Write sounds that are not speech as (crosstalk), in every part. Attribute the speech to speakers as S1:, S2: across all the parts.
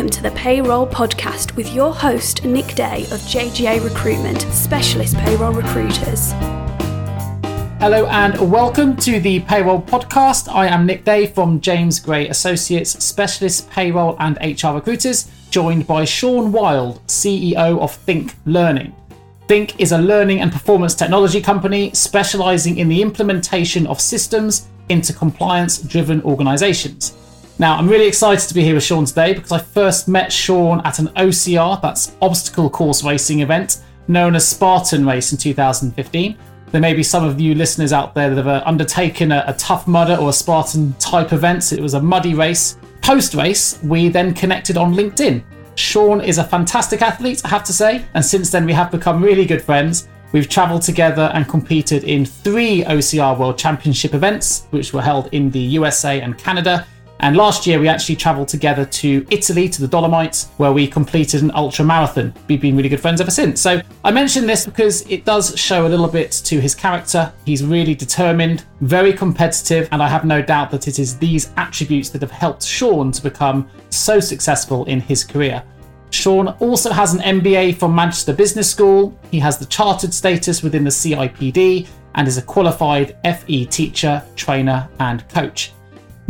S1: welcome to the Payroll Podcast with your host, Nick Day of JGA Recruitment, specialist payroll recruiters.
S2: Hello and welcome to the Payroll Podcast. I am Nick Day from James Gray Associates, specialist payroll and HR recruiters, joined by Shaun Wilde, CEO of Think Learning. Think is a learning and performance technology company specializing in the implementation of systems into compliance driven organizations. Now, I'm really excited to be here with Shaun today because I first met Shaun at an OCR, that's obstacle course racing event, known as Spartan Race in 2015. There may be some of you listeners out there that have uh, undertaken a, a Tough Mudder or a Spartan type event. It was a muddy race. Post race, we then connected on LinkedIn. Shaun is a fantastic athlete, I have to say, and since then we have become really good friends. We've travelled together and competed in three OCR World Championship events, which were held in the USA and Canada, and last year, we actually travelled together to Italy, to the Dolomites, where we completed an ultra marathon. We've been really good friends ever since. So I mention this because it does show a little bit to his character. He's really determined, very competitive, and I have no doubt that it is these attributes that have helped Shaun to become so successful in his career. Shaun also has an MBA from Manchester Business School. He has the chartered status within the CIPD and is a qualified FE teacher, trainer, and coach.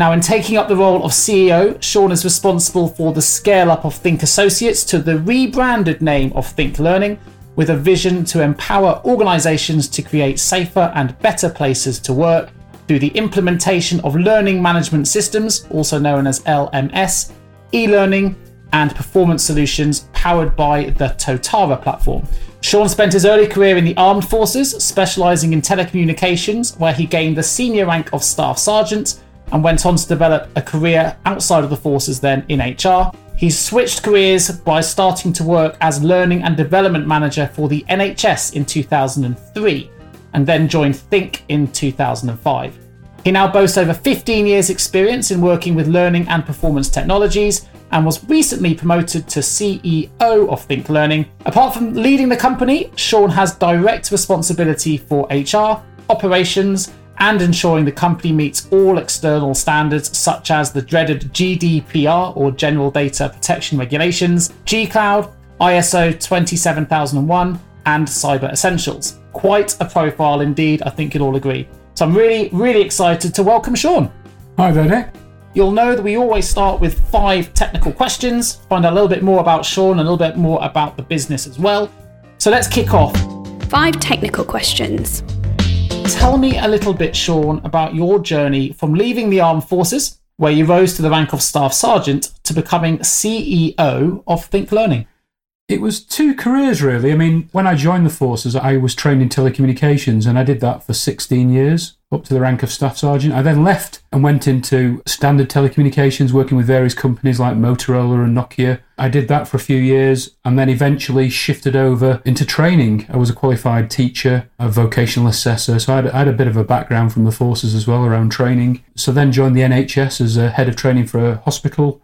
S2: Now, in taking up the role of CEO, Shaun is responsible for the scale up of Think Associates to the rebranded name of Think Learning, with a vision to empower organisations to create safer and better places to work through the implementation of learning management systems, also known as LMS, e learning, and performance solutions powered by the Totara platform. Shaun spent his early career in the armed forces, specialising in telecommunications, where he gained the senior rank of Staff Sergeant and went on to develop a career outside of the forces then in HR. He switched careers by starting to work as learning and development manager for the NHS in 2003 and then joined Think in 2005. He now boasts over 15 years' experience in working with learning and performance technologies and was recently promoted to CEO of Think Learning. Apart from leading the company, Shaun has direct responsibility for HR, operations, and ensuring the company meets all external standards such as the dreaded GDPR or General Data Protection Regulations, G-Cloud, ISO 27001, and Cyber Essentials. Quite a profile indeed, I think you'll all agree. So I'm really, really excited to welcome Shaun.
S3: Hi there, Nick.
S2: You'll know that we always start with five technical questions, find out a little bit more about Shaun and a little bit more about the business as well. So let's kick off.
S1: Five technical questions.
S2: Tell me a little bit, Shaun, about your journey from leaving the armed forces, where you rose to the rank of staff sergeant, to becoming CEO of Think Learning.
S3: It was two careers, really. I mean, when I joined the forces, I was trained in telecommunications and I did that for 16 years, up to the rank of staff sergeant. I then left and went into standard telecommunications, working with various companies like Motorola and Nokia. I did that for a few years and then eventually shifted over into training. I was a qualified teacher, a vocational assessor, so I had, I had a bit of a background from the forces as well around training. So then joined the NHS as a head of training for a hospital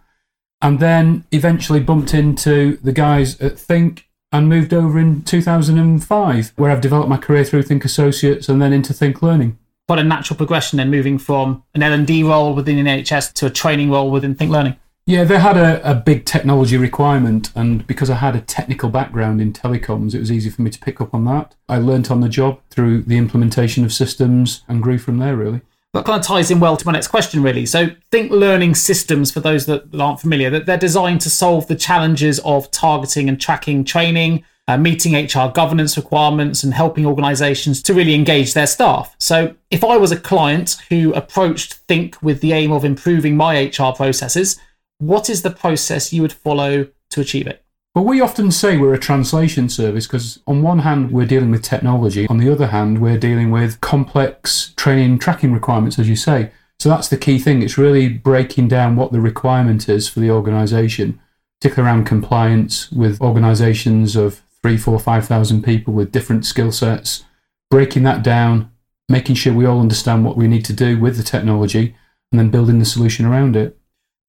S3: and then eventually bumped into the guys at Think and moved over in 2005, where I've developed my career through Think Associates and then into Think Learning.
S2: Quite a natural progression then, moving from an L&D role within the NHS to a training role within Think Learning.
S3: Yeah, they had a, a big technology requirement, and because I had a technical background in telecoms, it was easy for me to pick up on that. I learnt on the job through the implementation of systems and grew from there, really
S2: that kind of ties in well to my next question, really. So, think learning systems, for those that aren't familiar, that they're designed to solve the challenges of targeting and tracking training, uh, meeting HR governance requirements, and helping organizations to really engage their staff. So, if I was a client who approached Think with the aim of improving my HR processes, what is the process you would follow to achieve it?
S3: Well, we often say we're a translation service because, on one hand, we're dealing with technology. On the other hand, we're dealing with complex training tracking requirements, as you say. So that's the key thing. It's really breaking down what the requirement is for the organisation, particularly around compliance with organisations of three, four, five thousand people with different skill sets. Breaking that down, making sure we all understand what we need to do with the technology, and then building the solution around it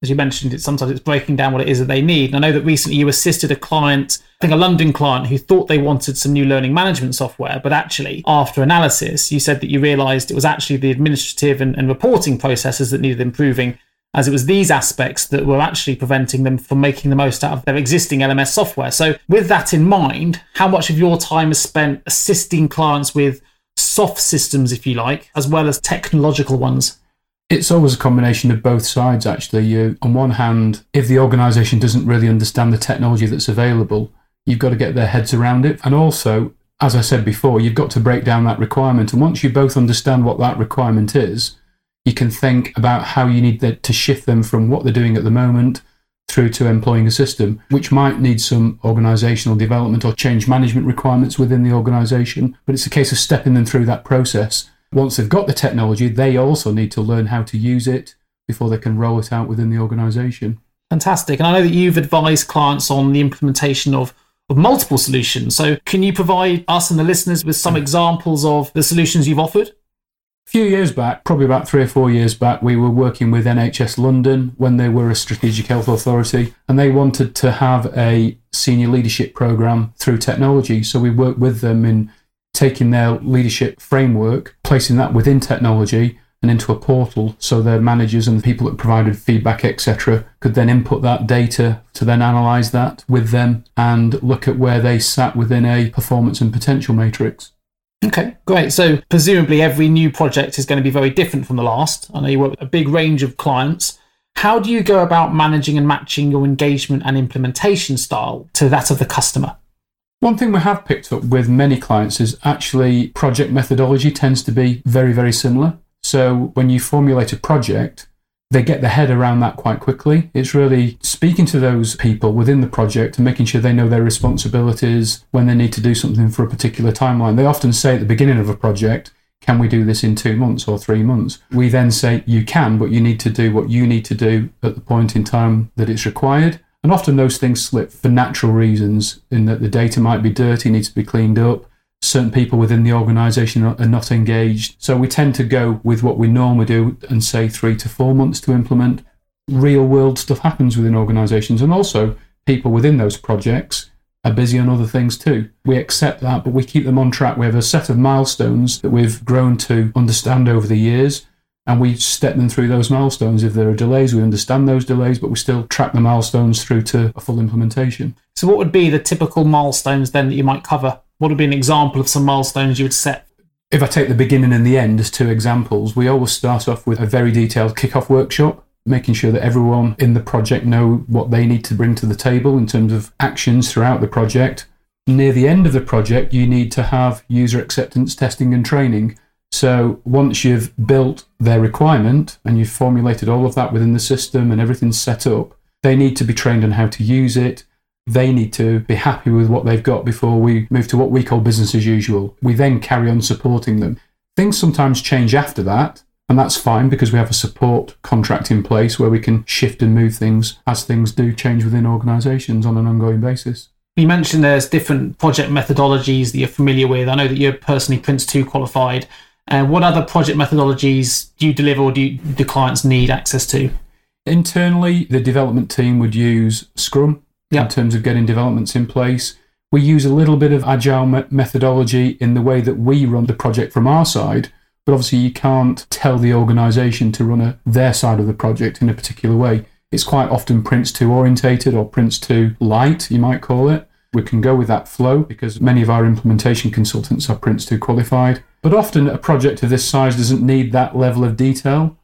S2: as you mentioned, it sometimes it's breaking down what it is that they need. And I know that recently you assisted a client, I think a London client, who thought they wanted some new learning management software, but actually, after analysis, you said that you realised it was actually the administrative and, and reporting processes that needed improving. as it was these aspects that were actually preventing them from making the most out of their existing LMS software. So, with that in mind, how much of your time is spent assisting clients with soft systems, if you like, as well as technological ones?
S3: It's always a combination of both sides, actually. You, on one hand, if the organization doesn't really understand the technology that's available, you've got to get their heads around it. And also, as I said before, you've got to break down that requirement. And once you both understand what that requirement is, you can think about how you need to shift them from what they're doing at the moment through to employing a system, which might need some organizational development or change management requirements within the organization. But it's a case of stepping them through that process once they've got the technology, they also need to learn how to use it before they can roll it out within the organization.
S2: Fantastic. And I know that you've advised clients on the implementation of, of multiple solutions. So, can you provide us and the listeners with some examples of the solutions you've offered?
S3: A few years back, probably about three or four years back, we were working with NHS London when they were a strategic health authority and they wanted to have a senior leadership program through technology. So we worked with them in taking their leadership framework, placing that within technology and into a portal so their managers and the people that provided feedback, etc., could then input that data to then analyze that with them and look at where they sat within a performance and potential matrix.
S2: Okay, great. So presumably every new project is going to be very different from the last. I know you work with a big range of clients. How do you go about managing and matching your engagement and implementation style to that of the customer?
S3: One thing we have picked up with many clients is actually project methodology tends to be very, very similar. So when you formulate a project, they get their head around that quite quickly. It's really speaking to those people within the project and making sure they know their responsibilities when they need to do something for a particular timeline. They often say at the beginning of a project, can we do this in two months or three months? We then say, you can, but you need to do what you need to do at the point in time that it's required. And often those things slip for natural reasons, in that the data might be dirty, needs to be cleaned up. Certain people within the organization are, not engaged. So we tend to go with what we normally do and say three to four months to implement. Real world stuff happens within organizations, and also people within those projects are busy on other things too. We accept that, but we keep them on track. We have a set of milestones that we've grown to understand over the years and we step them through those milestones. If there are delays, we understand those delays, but we still track the milestones through to a full implementation.
S2: So, what would be the typical milestones then that you might cover? What would be an example of some milestones you would set?
S3: If I take the beginning and the end as two examples, we always start off with a very detailed kick-off workshop, making sure that everyone in the project know what they need to bring to the table in terms of actions throughout the project. Near the end of the project, you need to have user acceptance testing and training so once you've built their requirement and you've formulated all of that within the system and everything's set up, they need to be trained on how to use it. They need to be happy with what they've got before we move to what we call business as usual. We then carry on supporting them. Things sometimes change after that, and that's fine because we have a support contract in place where we can shift and move things as things do change within organizations on an ongoing basis.
S2: You mentioned there's different project methodologies that you're familiar with. I know that you're personally Prince 2 qualified. And what other project methodologies do you deliver or do, you, do clients need access to?
S3: Internally, the development team would use Scrum yep. in terms of getting developments in place. We use a little bit of agile methodology in the way that we run the project from our side, but obviously you can't tell the organization to run a, their side of the project in a particular way. It's quite often Prince 2 orientated or Prince 2 light, you might call it. We can go with that flow because many of our implementation consultants are Prince 2 qualified. But often a project of this size doesn't need that level of detail.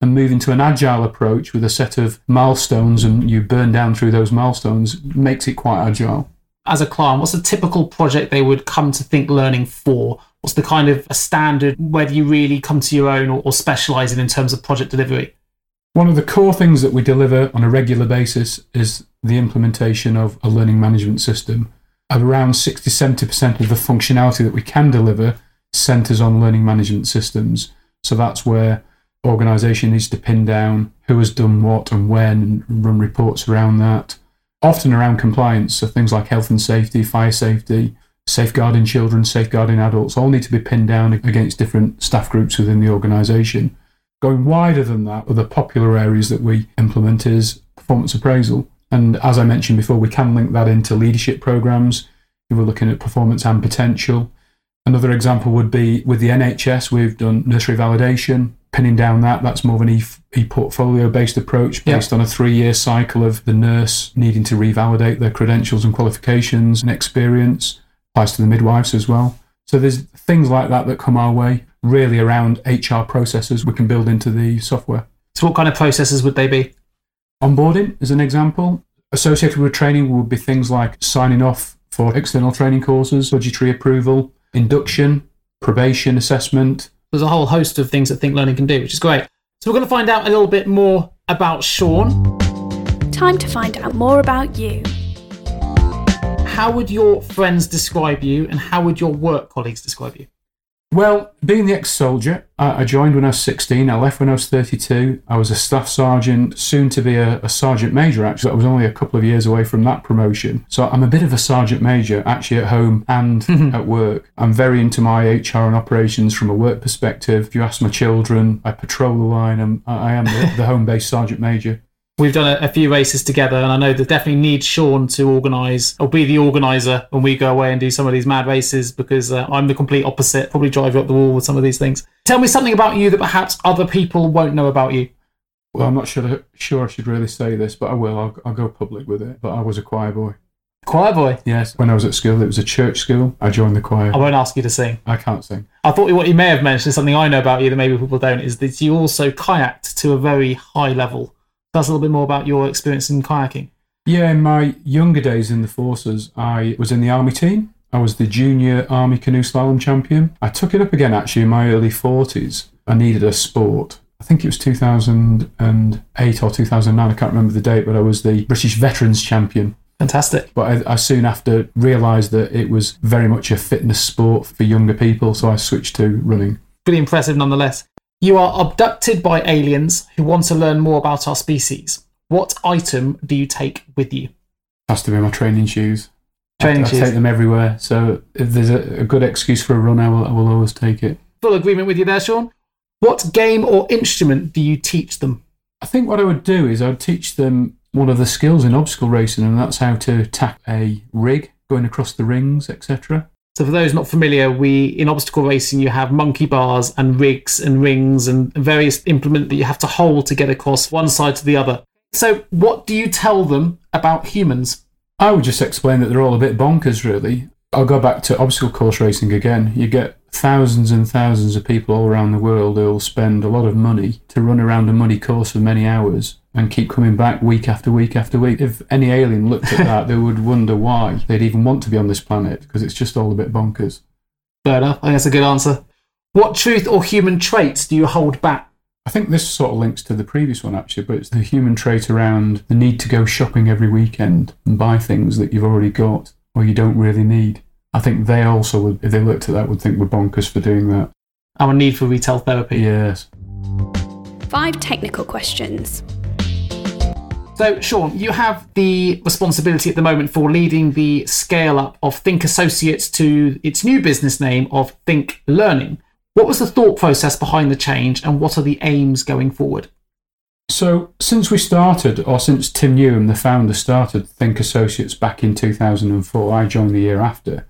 S3: And moving to an agile approach with a set of milestones and you burn down through those milestones makes it quite agile.
S2: As a client, what's a typical project they would come to think learning for? What's the kind of a standard, whether you really come to your own or, or specialize in in terms of project delivery?
S3: One of the core things that we deliver on a regular basis is the implementation of a learning management system. Around 60 70% of the functionality that we can deliver centers on learning management systems. So that's where organization needs to pin down who has done what and when and run reports around that. Often around compliance, so things like health and safety, fire safety, safeguarding children, safeguarding adults, all need to be pinned down against different staff groups within the organization. Going wider than that, other popular areas that we implement is performance appraisal. And as I mentioned before, we can link that into leadership programs. If we're looking at performance and potential, Another example would be with the NHS, we've done nurse revalidation, pinning down that. That's more of an e, e portfolio based approach based on a three year cycle of the nurse needing to revalidate their credentials and qualifications and experience. Applies to the midwives as well. So there's things like that that come our way, really around HR processes we can build into the software.
S2: So, what kind of processes would they be?
S3: Onboarding is an example. Associated with training would be things like signing off for external training courses, budgetary approval, induction, probation assessment.
S2: There's a whole host of things that Think Learning can do, which is great. So, we're going to find out a little bit more about Shaun.
S1: Time to find out more about you.
S2: How would your friends describe you, and how would your work colleagues describe you?
S3: Well, being the ex soldier, I joined when I was 16. I left when I was 32. I was a staff sergeant, soon to be a, a, sergeant major, actually. I was only a couple of years away from that promotion. So I'm a bit of a sergeant major, actually, at home and (laughs) at work. I'm very into my HR and operations from a work perspective. If you ask my children, I patrol the line. I'm, I am the, the home based sergeant major
S2: we've done a, a, few races together, and I know that definitely need Shaun to organise or be the organiser when we go away and do some of these mad races because uh, I'm the complete opposite. Probably drive you up the wall with some of these things. Tell me something about you that perhaps other people won't know about you.
S3: Well, I'm not sure sure I should really say this, but I will. I'll, I'll go public with it. But I was a choir boy.
S2: Choir boy?
S3: Yes. When I was at school, it was a church school. I joined the choir.
S2: I won't ask you to sing.
S3: I can't sing.
S2: I thought what you may have mentioned, is something I know about you that maybe people don't, is that you also kayaked to a very high level tell us a little bit more about your experience in kayaking.
S3: Yeah, in my younger days in the forces, I was in the army team. I was the junior army canoe slalom champion. I took it up again actually in my early 40s. I needed a sport. I think it was 2008 or 2009, I can't remember the date, but I was the British Veterans Champion.
S2: Fantastic.
S3: But I, I soon after realised that it was very much a fitness sport for younger people, so I switched to running.
S2: Pretty impressive nonetheless. You are abducted by aliens who want to learn more about our species. What item do you take with you?
S3: Has to be my training shoes.
S2: Training
S3: I,
S2: shoes.
S3: I take them everywhere. So if there's a, a good excuse for a run, I will, I will always take it.
S2: Full agreement with you there, Shaun. What game or instrument do you teach them?
S3: I think what I would do is I'd teach them one of the skills in obstacle racing, and that's how to tack a rig going across the rings, etc.
S2: So for those not familiar, we in obstacle racing you have monkey bars and rigs and rings and various implement that you have to hold to get across one side to the other. So what do you tell them about humans?
S3: I would just explain that they're all a bit bonkers really. I'll go back to obstacle course racing again. You get thousands and thousands of people all around the world who will spend a lot of money to run around a muddy course for many hours and keep coming back week after week after week. If any alien looked at that, they would wonder why they'd even want to be on this planet because it's just all a bit bonkers.
S2: Fair enough. I think that's a good answer. What truth or human traits do you hold back?
S3: I think this sort of links to the previous one actually, but it's the human trait around the need to go shopping every weekend and buy things that you've already got or you don't really need. I think they also would, if they looked at that, would think we're bonkers for doing that.
S2: Our need for retail therapy.
S3: Yes.
S1: Five technical questions.
S2: So, Shaun, you have the responsibility at the moment for leading the scale up of Think Associates to its new business name of Think Learning. What was the thought process behind the change and what are the aims going forward?
S3: So, since we started, or since Tim Newham, the founder, started Think Associates back in 2004, I joined the year after,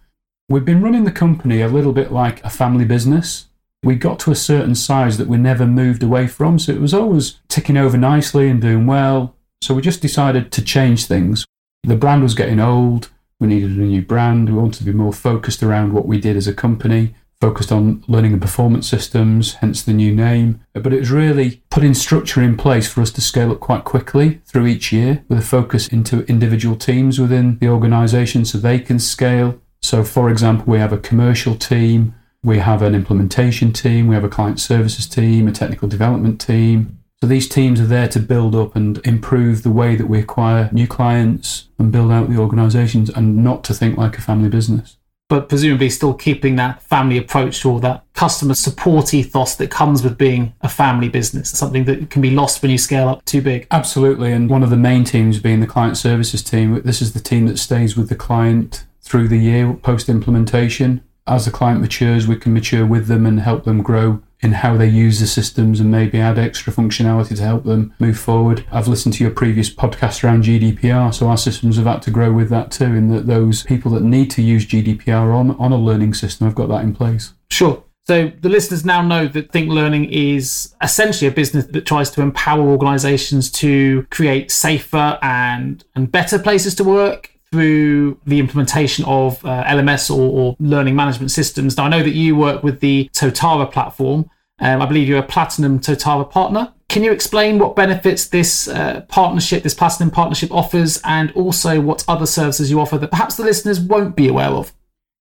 S3: we've been running the company a little bit like a family business. We got to a certain size that we never moved away from, so it was always ticking over nicely and doing well. So we just decided to change things. The brand was getting old. We needed a new brand. We wanted to be more focused around what we did as a company, focused on learning and performance systems, hence the new name. But it was really putting structure in place for us to scale up quite quickly through each year with a focus into individual teams within the organization so they can scale. So, for example, we have a commercial team, we have an implementation team, we have a client services team, a technical development team, so these teams are there to build up and improve the way that we acquire new clients and build out the organizations and not to think like a family business.
S2: But presumably still keeping that family approach to all that customer support ethos that comes with being a family business, something that can be lost when you scale up too big.
S3: Absolutely. And one of the main teams being the client services team, this is the team that stays with the client through the year post implementation. As the client matures, we can mature with them and help them grow in how they use the systems and maybe add extra functionality to help them move forward. I've listened to your previous podcast around GDPR, so our systems have had to grow with that too, in that those people that need to use GDPR on, on a learning system have got that in place.
S2: Sure. So the listeners now know that Think Learning is essentially a business that tries to empower organizations to create safer and, and better places to work through the implementation of uh, LMS or, or, learning management systems. Now, I know that you work with the Totara platform. Um, I believe you're a Platinum Totara partner. Can you explain what benefits this uh, partnership, this Platinum partnership offers, and also what other services you offer that perhaps the listeners won't be aware of?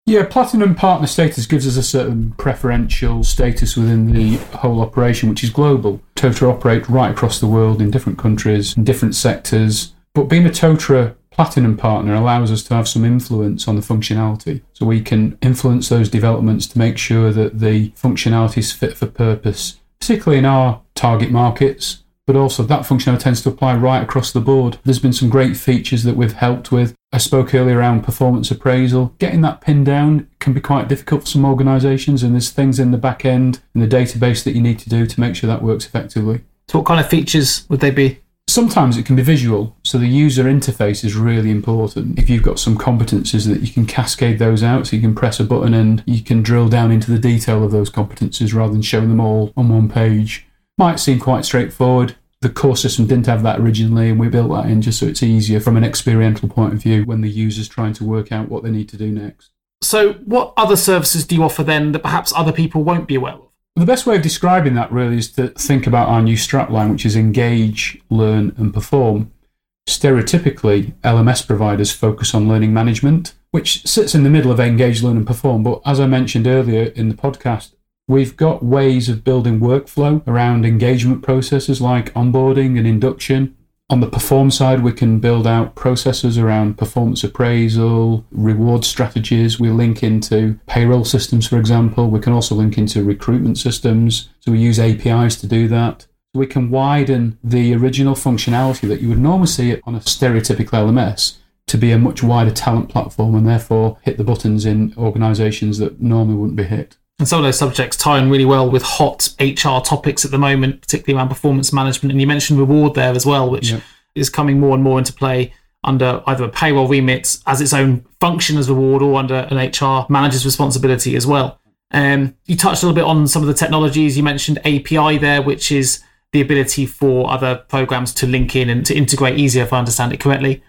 S3: Yeah, platinum partner status gives us a certain preferential status within the whole operation, which is global. Totara operate right across the world in different countries, in different sectors. But being a Totara platinum partner allows us to have some influence on the functionality. So we can influence those developments to make sure that the functionality is fit for purpose, particularly in our target markets but also that functionality tends to apply right across the board. There's been some great features that we've helped with. I spoke earlier around performance appraisal. Getting that pinned down can be quite difficult for some organisations, and there's things in the back end in the database that you need to do to make sure that works effectively.
S2: So, what kind of features would they be?
S3: Sometimes it can be visual, so the user interface is really important. If you've got some competencies that you can cascade those out, so you can press a button and you can drill down into the detail of those competencies rather than showing them all on one page might seem quite straightforward. The core system didn't have that originally, and we built that in just so it's easier from an experiential point of view when the user's trying to work out what they need to do next.
S2: So, what other services do you offer then that perhaps other people won't be aware of?
S3: The best way of describing that really is to think about our new strapline, which is engage, learn, and perform. Stereotypically, LMS providers focus on learning management, which sits in the middle of engage, learn, and perform. But as I mentioned earlier in the podcast, We've got ways of building workflow around engagement processes like onboarding and induction. On the perform side, we can build out processes around performance appraisal, reward strategies. We link into payroll systems, for example. We can also link into recruitment systems. So we use APIs to do that. We can widen the original functionality that you would normally see on a stereotypical LMS to be a much wider talent platform and therefore hit the buttons in organizations that normally wouldn't be hit.
S2: And some of those subjects tie in really well with hot HR topics at the moment, particularly around performance management. And you mentioned reward there as well, which yep. is coming more and more into play under either a payroll remit as its own function as reward or under an HR manager's responsibility as well. Um, you touched a little bit on some of the technologies. You mentioned API there, which is the ability for other programs to link in and to integrate easier, if I understand it correctly.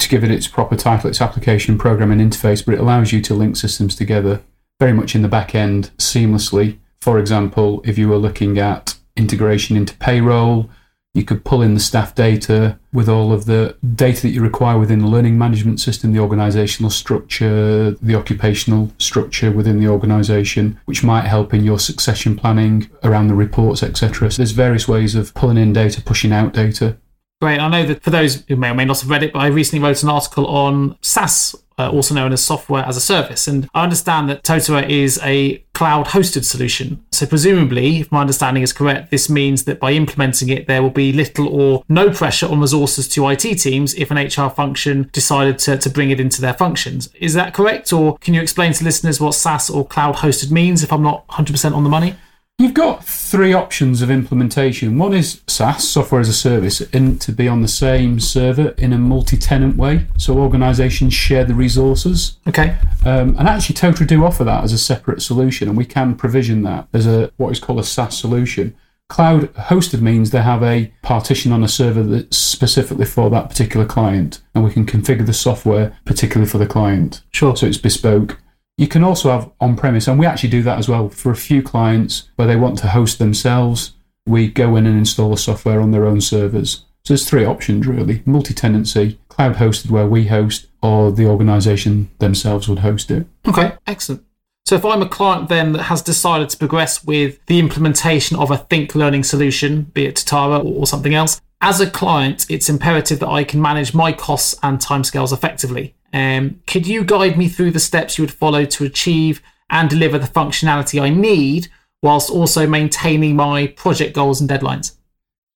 S3: To give it its proper title, it's application programming interface, but it allows you to link systems together very much in the back end seamlessly. For example, if you were looking at integration into payroll, you could pull in the staff data with all of the data that you require within the learning management system, the organizational structure, the occupational structure within the organization, which might help in your succession planning around the reports, etc. So there's various ways of pulling in data, pushing out data.
S2: Great. I know that for those who may or may not have read it, but I recently wrote an article on SaaS uh, also known as software as a service. And I understand that Totara is a cloud hosted solution. So, presumably, if my understanding is correct, this means that by implementing it, there will be little or no pressure on resources to IT teams if an HR function decided to, to bring it into their functions. Is that correct? Or can you explain to listeners what SaaS or cloud hosted means if I'm not 100% on the money?
S3: You've got three options of implementation. One is SaaS, software as a service, and to be on the same server in a multi-tenant way, so organisations share the resources.
S2: Okay.
S3: Um, and actually, Totara do offer that as a separate solution, and we can provision that as a what is called a SaaS solution. Cloud hosted means they have a partition on a server that's specifically for that particular client, and we can configure the software particularly for the client.
S2: Sure.
S3: So it's bespoke. You can also have on premise, and we actually do that as well for a few clients where they want to host themselves. We go in and install the software on their own servers. So there's three options really multi tenancy, cloud hosted where we host, or the organization themselves would host it.
S2: Okay, excellent. So if I'm a client then that has decided to progress with the implementation of a think learning solution, be it Totara or something else, as a client, it's imperative that I can manage my costs and timescales effectively. Um, could you guide me through the steps you would follow to achieve and deliver the functionality I need whilst also maintaining my project goals and deadlines?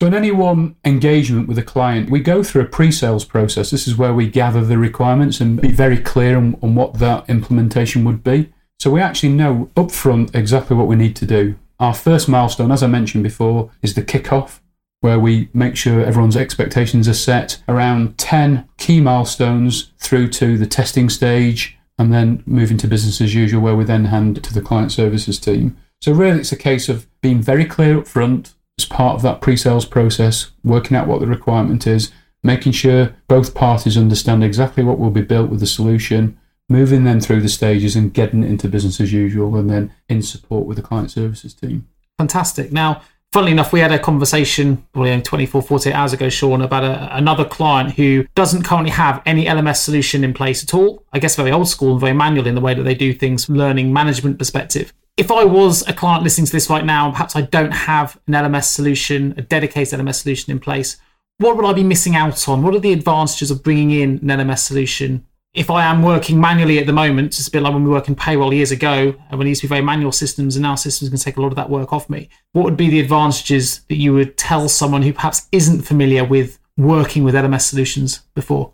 S3: So, in any one engagement with a client, we go through a pre sales process. This is where we gather the requirements and be very clear on, on what that implementation would be. So, we actually know upfront exactly what we need to do. Our first milestone, as I mentioned before, is the kickoff where we make sure everyone's expectations are set around 10 key milestones through to the testing stage and then moving to business as usual, where we then hand it to the client services team. So really, it's a case of being very clear up front as part of that pre-sales process, working out what the requirement is, making sure both parties understand exactly what will be built with the solution, moving them through the stages and getting it into business as usual, and then in support with the client services team.
S2: Fantastic. Now, funnily enough, we had a conversation probably 24, 48 hours ago, Shaun, about a, another client who doesn't currently have any LMS solution in place at all. I guess very old school and very manual in the way that they do things from learning management perspective. If I was a client listening to this right now, perhaps I don't have an LMS solution, a dedicated LMS solution in place, what would I be missing out on? What are the advantages of bringing in an LMS solution if I am working manually at the moment, it's a bit like when we worked in payroll years ago, and when it used to be very manual systems, and now systems can take a lot of that work off me. What would be the advantages that you would tell someone who perhaps isn't familiar with working with LMS solutions before?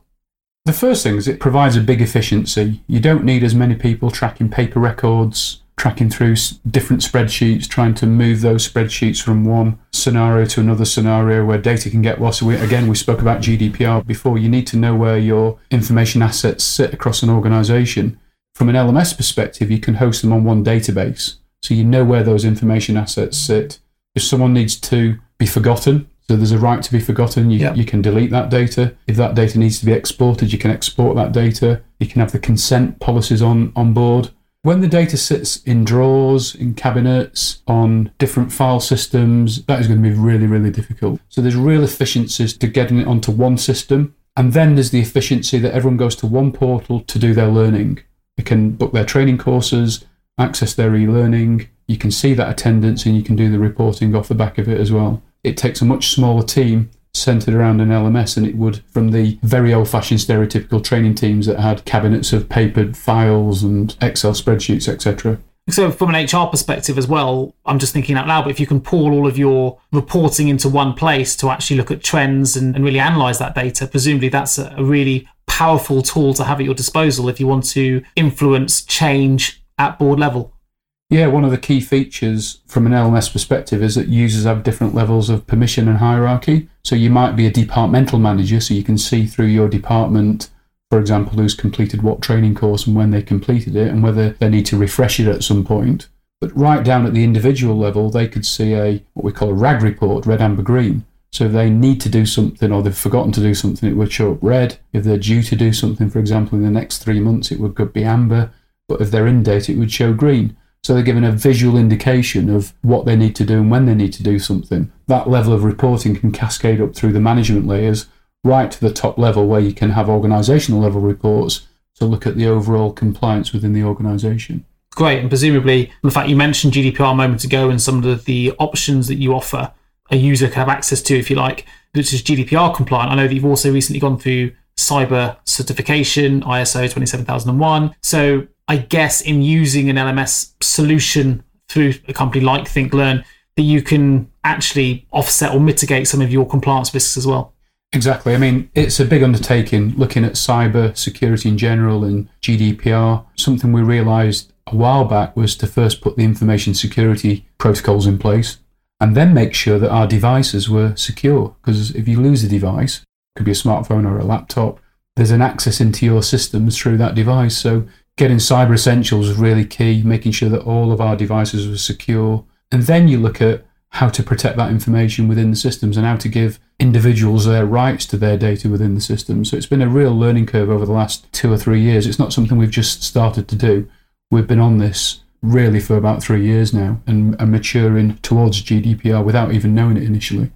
S3: The first thing is it provides a big efficiency. You don't need as many people tracking paper records, tracking through different spreadsheets, trying to move those spreadsheets from one scenario to another scenario where data can get lost. We, again, we spoke about GDPR before. You need to know where your information assets sit across an organization. From an LMS perspective, you can host them on one database. So you know where those information assets sit. If someone needs to be forgotten, so there's a right to be forgotten. You, you can delete that data. If that data needs to be exported, you can export that data. You can have the consent policies on, on board. When the data sits in drawers, in cabinets, on different file systems, that is going to be really, really difficult. So there's real efficiencies to getting it onto one system. And then there's the efficiency that everyone goes to one portal to do their learning. They can book their training courses, access their e learning. You can see that attendance and you can do the reporting off the back of it as well. It takes a much smaller team centered around an LMS than it would from the very old fashioned stereotypical training teams that had cabinets of papered files and Excel spreadsheets, etc.
S2: So, from an HR perspective as well, I'm just thinking out loud, but if you can pull all of your reporting into one place to actually look at trends and, and really analyze that data, presumably that's a, a really powerful tool to have at your disposal if you want to influence change at board level.
S3: Yeah, one of the key features from an LMS perspective is that users have different levels of permission and hierarchy. So you might be a departmental manager, so you can see through your department, for example, who's completed what training course and when they completed it and whether they need to refresh it at some point. But right down at the individual level, they could see a what we call a RAG report, red, amber, green. So if they need to do something or they've forgotten to do something, it would show up red. If they're due to do something, for example, in the next three months, it would be amber. But if they're in date, it would show green. So they're given a visual indication of what they need to do and when they need to do something. That level of reporting can cascade up through the management layers right to the top level where you can have organizational level reports to look at the overall compliance within the organization.
S2: Great. And presumably, the fact you mentioned GDPR a moment ago and some of the, the options that you offer a user can have access to, if you like, which is GDPR compliant. I know that you've also recently gone through cyber certification, ISO 27001. So I guess, in using an LMS solution through a company like ThinkLearn, that you can actually offset or mitigate some of your compliance risks as well.
S3: Exactly. I mean, it's a big undertaking looking at cyber security in general and GDPR. Something we realized a while back was to first put the information security protocols in place and then make sure that our devices were secure. Because if you lose a device, it could be a smartphone or a laptop, there's an access into your systems through that device. So getting cyber essentials was really key, making sure that all of our devices were secure. And then you look at how to protect that information within the systems and how to give individuals their rights to their data within the system. So it's been a real learning curve over the last two or three years. It's not something we've just started to do. We've been on this really for about three years now and, and maturing towards GDPR without even knowing it initially.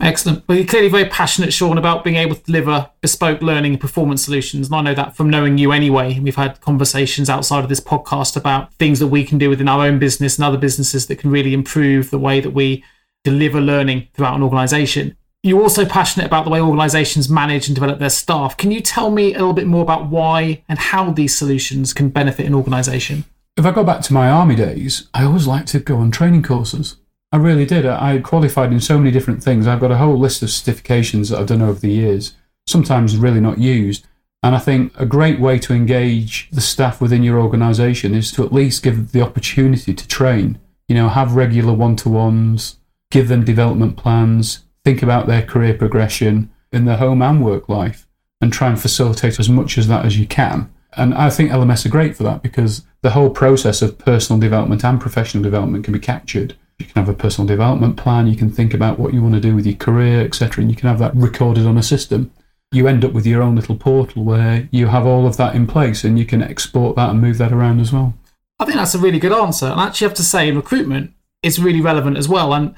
S2: Excellent. Well, you're clearly very passionate, Shaun, about being able to deliver bespoke learning and performance solutions. And I know that from knowing you anyway. We've had conversations outside of this podcast about things that we can do within our own business and other businesses that can really improve the way that we deliver learning throughout an organization. You're also passionate about the way organizations manage and develop their staff. Can you tell me a little bit more about why and how these solutions can benefit an organization?
S3: If I go back to my army days, I always liked to go on training courses. I really did. I qualified in so many different things. I've got a whole list of certifications that I've done over the years, sometimes really not used. And I think a great way to engage the staff within your organisation is to at least give the opportunity to train. You know, have regular one to ones, give them development plans, think about their career progression in their home and work life, and try and facilitate as much as that as you can. And I think LMS are great for that because the whole process of personal development and professional development can be captured. You can have a personal development plan, you can think about what you want to do with your career, etc., and you can have that recorded on a system. You end up with your own little portal where you have all of that in place and you can export that and move that around as well.
S2: I think that's a really good answer. And I actually have to say, in recruitment, it's really relevant as well. And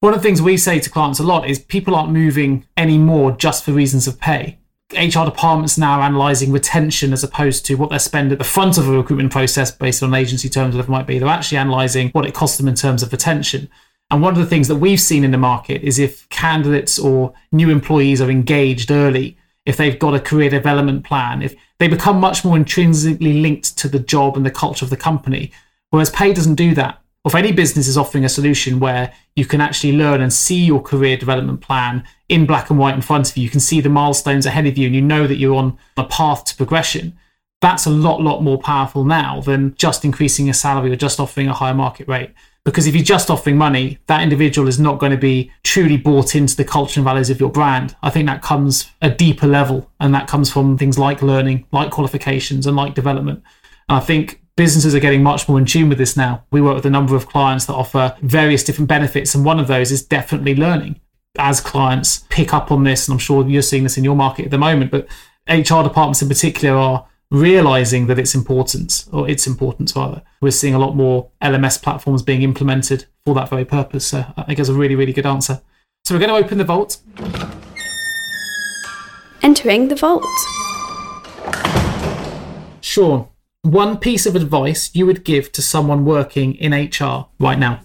S2: one of the things we say to clients a lot is people aren't moving anymore just for reasons of pay. HR departments now analysing retention as opposed to what they spend at the front of a recruitment process based on agency terms, whatever might be. They're actually analysing what it costs them in terms of retention. And one of the things that we've seen in the market is if candidates or new employees are engaged early, if they've got a career development plan, if they become much more intrinsically linked to the job and the culture of the company. Whereas pay doesn't do that if any business is offering a solution where you can actually learn and see your career development plan in black and white in front of you, you can see the milestones ahead of you, and you know that you're on a path to progression. That's a lot, lot more powerful now than just increasing a salary or just offering a higher market rate. Because if you're just offering money, that individual is not going to be truly bought into the culture and values of your brand. I think that comes a deeper level, and that comes from things like learning, like qualifications, and like development. And I think businesses are getting much more in tune with this now. We work with a number of clients that offer various different benefits, and one of those is definitely learning. As clients pick up on this, and I'm sure you're seeing this in your market at the moment, but HR departments in particular are realizing that it's important, or it's important rather. We're seeing a lot more LMS platforms being implemented for that very purpose. So I think that's a really, really good answer. So we're going to open the vault.
S1: Entering the vault.
S2: Shaun, one piece of advice you would give to someone working in HR right now?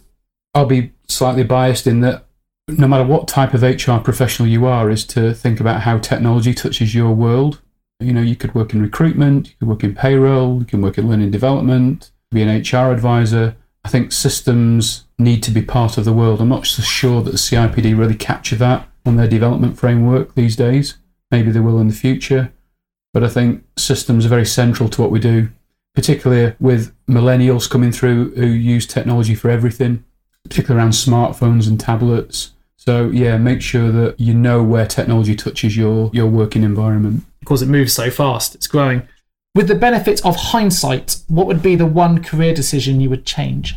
S3: I'll be slightly biased in that no matter what type of HR professional you are, is to think about how technology touches your world. You know, you could work in recruitment, you could work in payroll, you can work in learning development, be an HR advisor. I think systems need to be part of the world. I'm not so sure that the CIPD really capture that on their development framework these days. Maybe they will in the future. But I think systems are very central to what we do particularly with millennials coming through who use technology for everything, particularly around smartphones and tablets. So yeah, make sure that you know where technology touches your your working environment.
S2: Because it moves so fast, it's growing. With the benefit of hindsight, what would be the one career decision you would change?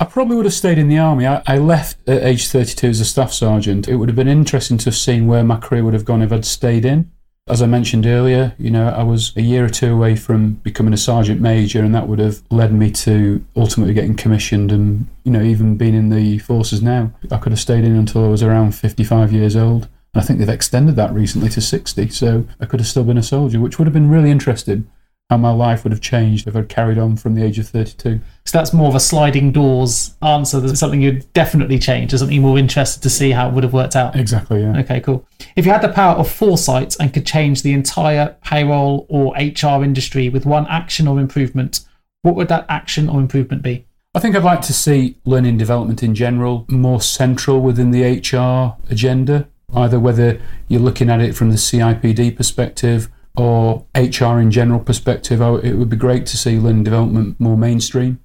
S3: I probably would have stayed in the army. I, I, left at age 32 as a staff sergeant. It would have been interesting to have seen where my career would have gone if I'd stayed in. As I mentioned earlier, you know, I was a year or two away from becoming a sergeant major, and that would have led me to ultimately getting commissioned and, you know, even being in the forces now. I could have stayed in until I was around 55 years old. And I think they've extended that recently to 60, so I could have still been a soldier, which would have been really interesting how my life would have changed if I'd carried on from the age of 32.
S2: So that's more of a sliding doors answer. That's something you'd definitely change, or something you're more interested to see how it would have worked out.
S3: Exactly, yeah.
S2: Okay, cool. If you had the power of foresight and could change the entire payroll or HR industry with one action or improvement, what would that action or improvement be?
S3: I think I'd like to see learning development in general more central within the HR agenda, either whether you're looking at it from the CIPD perspective or HR in general perspective, it would be great to see learning development more mainstream.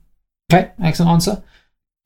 S2: Okay, excellent answer.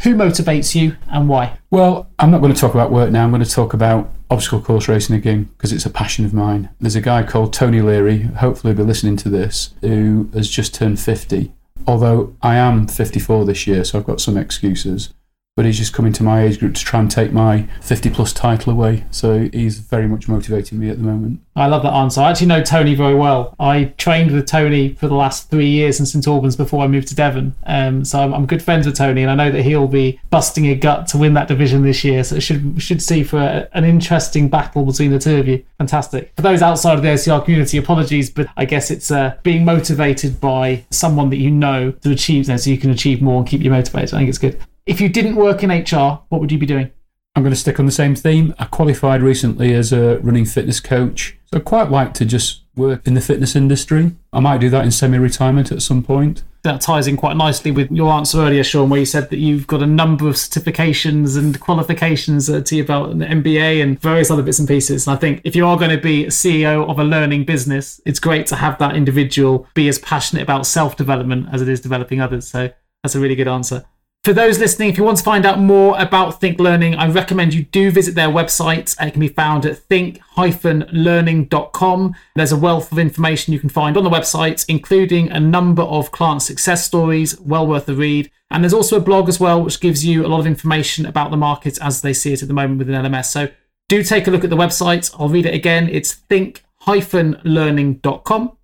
S2: Who motivates you and why?
S3: Well, I'm not going to talk about work now. I'm going to talk about obstacle course racing again because it's a passion of mine. There's a guy called Tony Leary, hopefully will be listening to this, who has just turned 50. Although I am 54 this year, so I've got some excuses but he's just coming to my age group to try and take my 50 plus title away. So he's very much motivating me at the moment.
S2: I love that answer. I actually know Tony very well. I trained with Tony for the last three years in St Albans before I moved to Devon. Um, so I'm, I'm, good friends with Tony, and I know that he'll be busting a gut to win that division this year. So it should should see for a, an interesting battle between the two of you. Fantastic. For those outside of the OCR community, apologies, but I guess it's uh, being motivated by someone that you know to achieve, so you can achieve more and keep you motivated. I think it's good. If you didn't work in HR, what would you be doing?
S3: I'm going to stick on the same theme. I qualified recently as a running fitness coach. So I'd quite like to just work in the fitness industry. I might do that in semi retirement at some point.
S2: That ties in quite nicely with your answer earlier, Shaun, where you said that you've got a number of certifications and qualifications uh, to your belt, an MBA and various other bits and pieces. And I think if you are going to be a CEO of a learning business, it's great to have that individual be as passionate about self development as it is developing others. So that's a really good answer. For those listening, if you want to find out more about Think Learning, I recommend you do visit their website. It can be found at think-learning.com. There's a wealth of information you can find on the website, including a number of client success stories, well worth a read. And there's also a blog as well, which gives you a lot of information about the market as they see it at the moment within LMS. So do take a look at the website. I'll read it again. It's think-learning.com.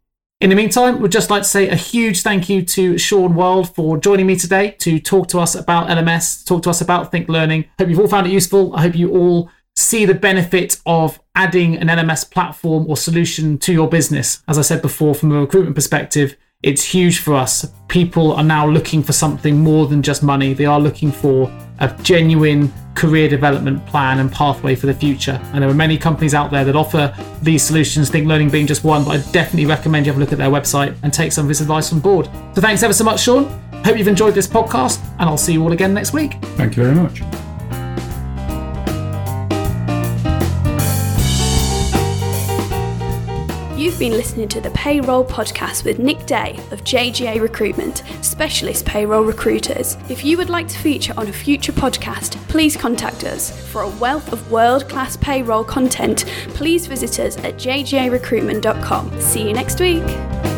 S2: In the meantime, we'd just like to say a huge thank you to Shaun Wilde for joining me today to talk to us about LMS, talk to us about Think Learning. Hope you've all found it useful. I hope you all see the benefit of adding an LMS platform or solution to your business. As I said before, from a recruitment perspective, it's huge for us. People are now looking for something more than just money. They are looking for a genuine career development plan and pathway for the future. And there are many companies out there that offer these solutions, Think Learning being just one, but I definitely recommend you have a look at their website and take some of his advice on board. So thanks ever so much, Shaun. Hope you've enjoyed this podcast, and I'll see you all again next week.
S3: Thank you very much.
S1: You've been listening to the Payroll Podcast with Nick Day of JGA Recruitment, specialist payroll recruiters. If you would like to feature on a future podcast, please contact us. For a wealth of world class payroll content, please visit us at jgarecruitment.com. See you next week.